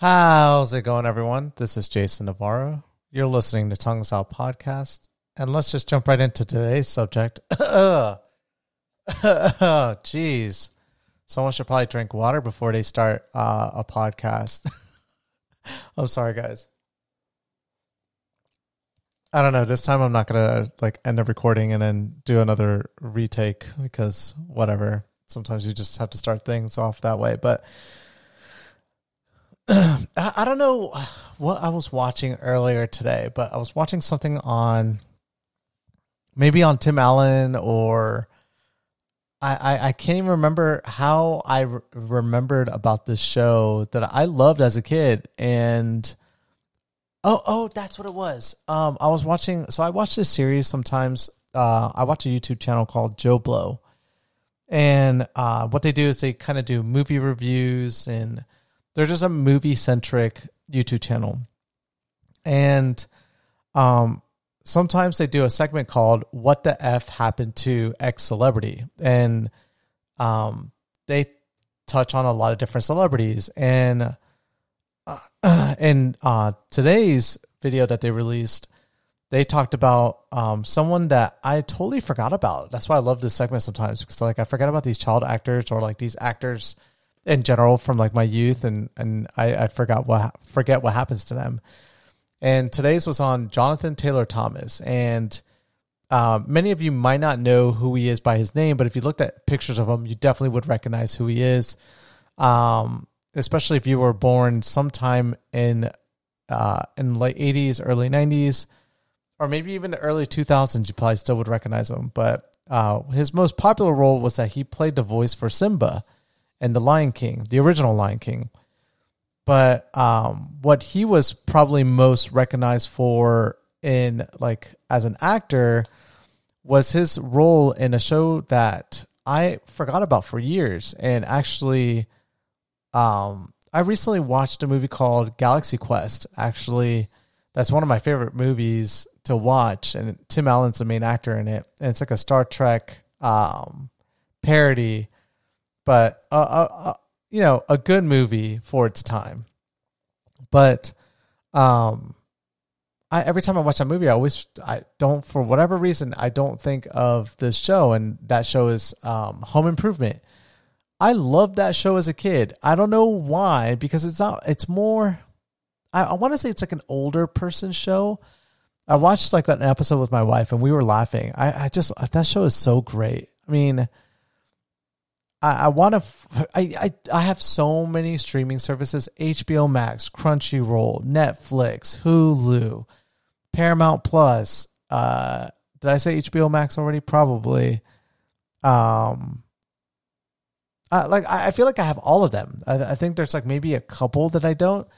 How's it going, everyone? This is Jason Navarro. You're listening to Tongues Out Podcast. And let's just jump right into today's subject. Jeez. Someone should probably drink water before they start uh, a podcast. I'm sorry, guys. I don't know. This time I'm not gonna like end the recording and then do another retake because whatever. Sometimes you just have to start things off that way. But I, don't know what I was watching earlier today, but I was watching something on maybe on Tim Allen or I, I, I can't even remember how I re- remembered about this show that I loved as a kid and oh oh that's what it was. Um I was watching so I watch this series sometimes. Uh I watch a YouTube channel called JoBlo. And uh what they do is they kind of do movie reviews and they're just a movie centric YouTube channel and um sometimes they do a segment called "What the f happened to X celebrity," and um, they touch on a lot of different celebrities. And uh, in uh, today's video that they released, they talked about um, someone that I totally forgot about. That's why I love this segment sometimes because like I forget about these child actors or like these actors in general from like my youth, and and I, I forgot what forget what happens to them and today's was on Jonathan Taylor Thomas. And uh, many of you might not know who he is by his name, but if you looked at pictures of him, you definitely would recognize who he is. Um, especially if you were born sometime in uh, in late '80s, early '90s, or maybe even the early 2000s, you probably still would recognize him. But uh, his most popular role was that he played the voice for Simba in The Lion King, the original Lion King. But um, what he was probably most recognized for in like as an actor was his role in a show that I forgot about for years and actually um I recently watched a movie called Galaxy Quest. Actually, that's one of my favorite movies to watch and Tim Allen's the main actor in it. And it's like a Star Trek um parody but uh, uh, uh you know, a good movie for its time. But um I every time I watch that movie I always I don't for whatever reason I don't think of this show and that show is um Home Improvement. I loved that show as a kid. I don't know why because it's not it's more I, I want to say it's like an older person show. I watched like an episode with my wife and we were laughing. I, I just that show is so great. I mean, I, I want to. I, I I have so many streaming services: HBO Max, Crunchyroll, Netflix, Hulu, Paramount Plus. Uh, did I say HBO Max already? Probably. Um, I, like I feel like I have all of them. I, I think there's like maybe a couple that I don't.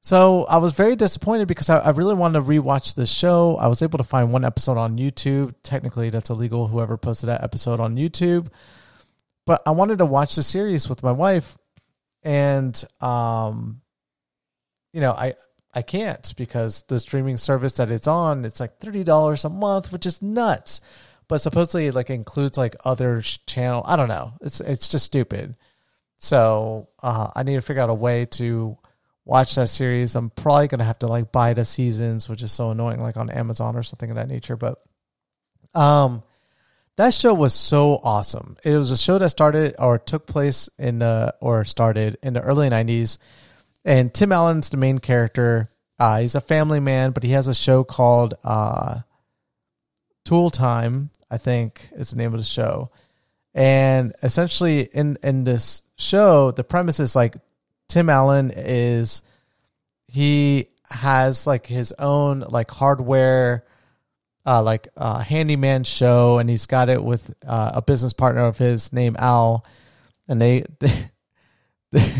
So I was very disappointed because I, I, really wanted to rewatch this show. I was able to find one episode on YouTube. Technically, that's illegal. Whoever posted that episode on YouTube. But I wanted to watch the series with my wife, and um, you know, I I can't because the streaming service that it's on, it's like thirty dollars a month, which is nuts. But supposedly, it like includes like other channel. I don't know. It's it's just stupid. So uh, I need to figure out a way to watch that series. I'm probably gonna have to like buy the seasons, which is so annoying, like on Amazon or something of that nature. But um, that show was so awesome. It was a show that started or took place in the or started in the early '90s, and Tim Allen's the main character. Uh, he's a family man, but he has a show called uh, Tool Time. I think is the name of the show, and essentially in in this show, the premise is like Tim Allen is he has like his own like hardware uh, like uh, handyman show, and he's got it with uh, a business partner of his named Al, and they, they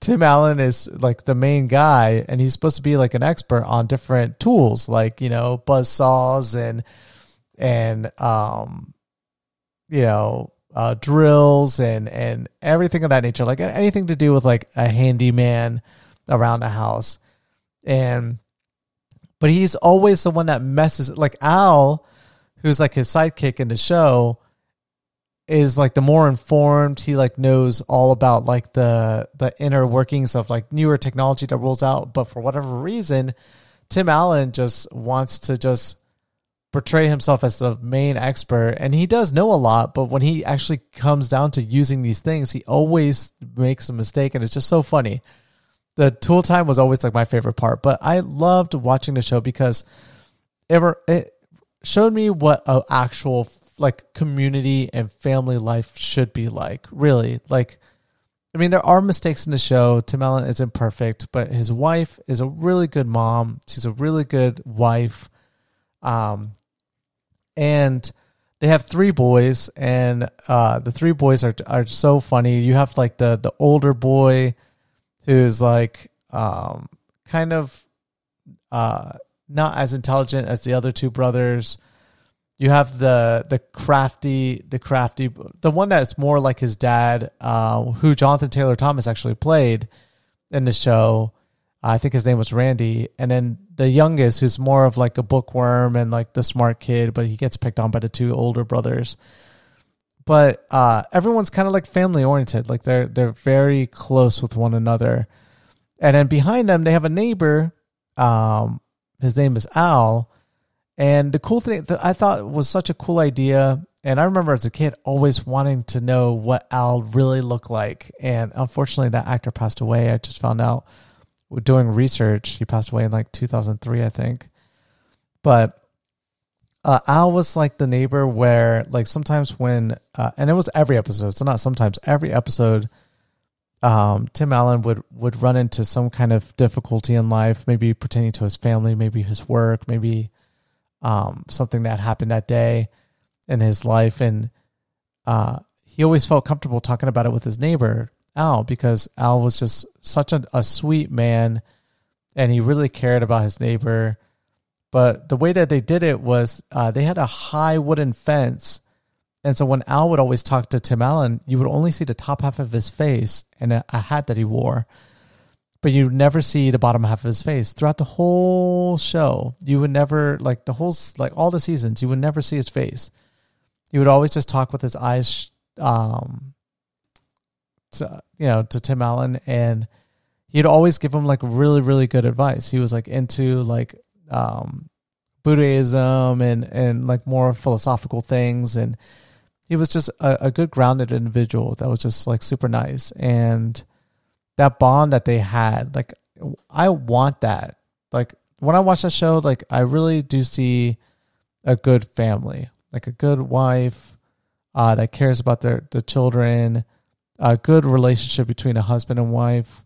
Tim Allen is like the main guy, and he's supposed to be like an expert on different tools, like you know buzz saws and and um you know uh, drills and and everything of that nature, like anything to do with like a handyman around the house, and but he's always the one that messes like Al, who's like his sidekick in the show, is like the more informed he like knows all about like the the inner workings of like newer technology that rolls out but for whatever reason tim allen just wants to just portray himself as the main expert and he does know a lot but when he actually comes down to using these things he always makes a mistake and it's just so funny the tool time was always like my favorite part but i loved watching the show because it, it showed me what an actual like community and family life should be like. Really, like, I mean, there are mistakes in the show. Tim Allen isn't perfect, but his wife is a really good mom. She's a really good wife. Um, and they have three boys, and uh, the three boys are are so funny. You have like the the older boy, who's like um, kind of uh, not as intelligent as the other two brothers. You have the the crafty the crafty the one that's more like his dad uh, who jonathan taylor thomas actually played in the show. I think his name was randy. And then the youngest who's more of like a bookworm and like the smart kid but he gets picked on by the two older brothers but uh, everyone's kind of like family oriented like they're they're very close with one another and then behind them they have a neighbor um, his name is al and the cool thing that I thought was such a cool idea, and I remember as a kid always wanting to know what Al really looked like. And unfortunately, that actor passed away. I just found out doing research. He passed away in like 2003, I think. But uh, Al was like the neighbor where, like, sometimes when, uh, and it was every episode, so not sometimes, every episode, um, Tim Allen would would run into some kind of difficulty in life, maybe pertaining to his family, maybe his work, maybe um, something that happened that day in his life, and uh, he always felt comfortable talking about it with his neighbor Al because Al was just such a, a sweet man, and he really cared about his neighbor. But the way that they did it was uh, they had a high wooden fence. And so when Al would always talk to Tim Allen, you would only see the top half of his face and a, a hat that he wore but you never see the bottom half of his face throughout the whole show. You would never like the whole like all the seasons. You would never see his face. You would always just talk with his eyes, um, to, you know, to Tim Allen, and he'd always give him like really really good advice. He was like into like um, Buddhism and and like more philosophical things, and he was just a, a good grounded individual that was just like super nice and that bond that they had. Like I want that. Like when I watch that show, like I really do see a good family, like a good wife uh, that cares about their the children, a good relationship between a husband and wife.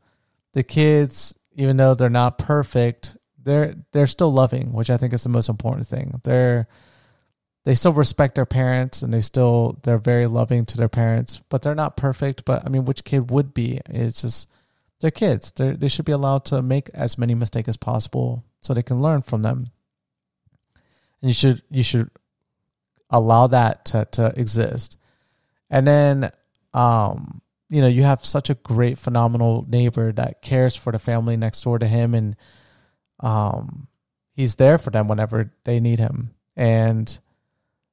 The kids, even though they're not perfect, they're they're still loving, which I think is the most important thing. They're they still respect their parents and they still they're very loving to their parents, but they're not perfect. But I mean, which kid would be? It's just they're kids. They're, they should be allowed to make as many mistakes as possible so they can learn from them. And you should you should allow that to, to exist. And then um, you know, you have such a great, phenomenal neighbor that cares for the family next door to him and um he's there for them whenever they need him. And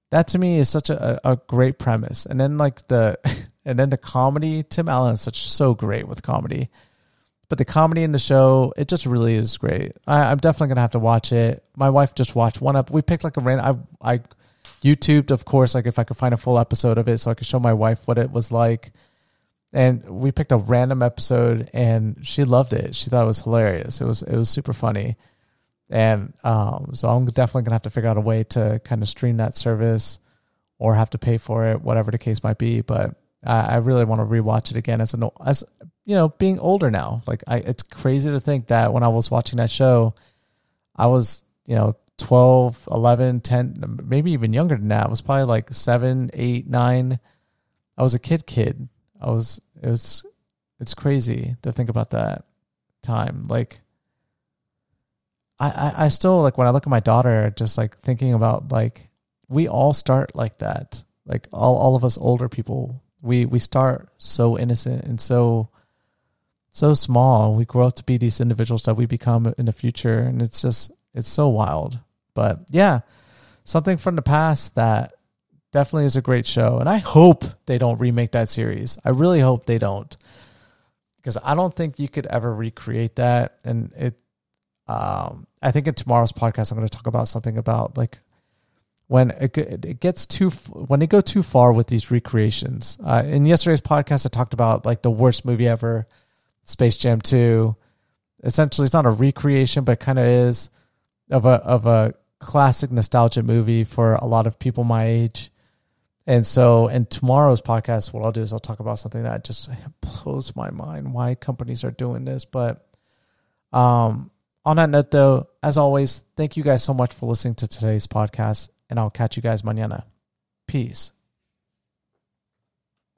that to me is such a, a great premise. And then like the and then the comedy, Tim Allen is such so great with comedy but the comedy in the show, it just really is great. I, am definitely gonna have to watch it. My wife just watched one up. We picked like a random. I I YouTubed, of course, like if I could find a full episode of it, so I could show my wife what it was like. And we picked a random episode, and she loved it. She thought it was hilarious. It was it was super funny, and um, so I'm definitely gonna have to figure out a way to kind of stream that service, or have to pay for it, whatever the case might be. But I, I really want to rewatch it again as an as you know, being older now. Like I it's crazy to think that when I was watching that show, I was, you know, 12, 11, 10, maybe even younger than that. I was probably like seven, eight, nine. I was a kid kid. I was it was it's crazy to think about that time. Like I, I, I still like when I look at my daughter, just like thinking about like we all start like that. Like all, all of us older people, we we start so innocent and so so small. We grow up to be these individuals that we become in the future, and it's just it's so wild. But yeah, something from the past that definitely is a great show, and I hope they don't remake that series. I really hope they don't, because I don't think you could ever recreate that. And it, um, I think in tomorrow's podcast, I'm going to talk about something about like when it, it gets too when they go too far with these recreations. Uh, in yesterday's podcast, I talked about like the worst movie ever, Space Jam Two. Essentially, it's not a recreation, but kind of is of a of a classic nostalgia movie for a lot of people my age. And so, in tomorrow's podcast, what I'll do is I'll talk about something that just blows my mind why companies are doing this. But um, on that note, though, as always, thank you guys so much for listening to today's podcast, and I'll catch you guys mañana. Peace.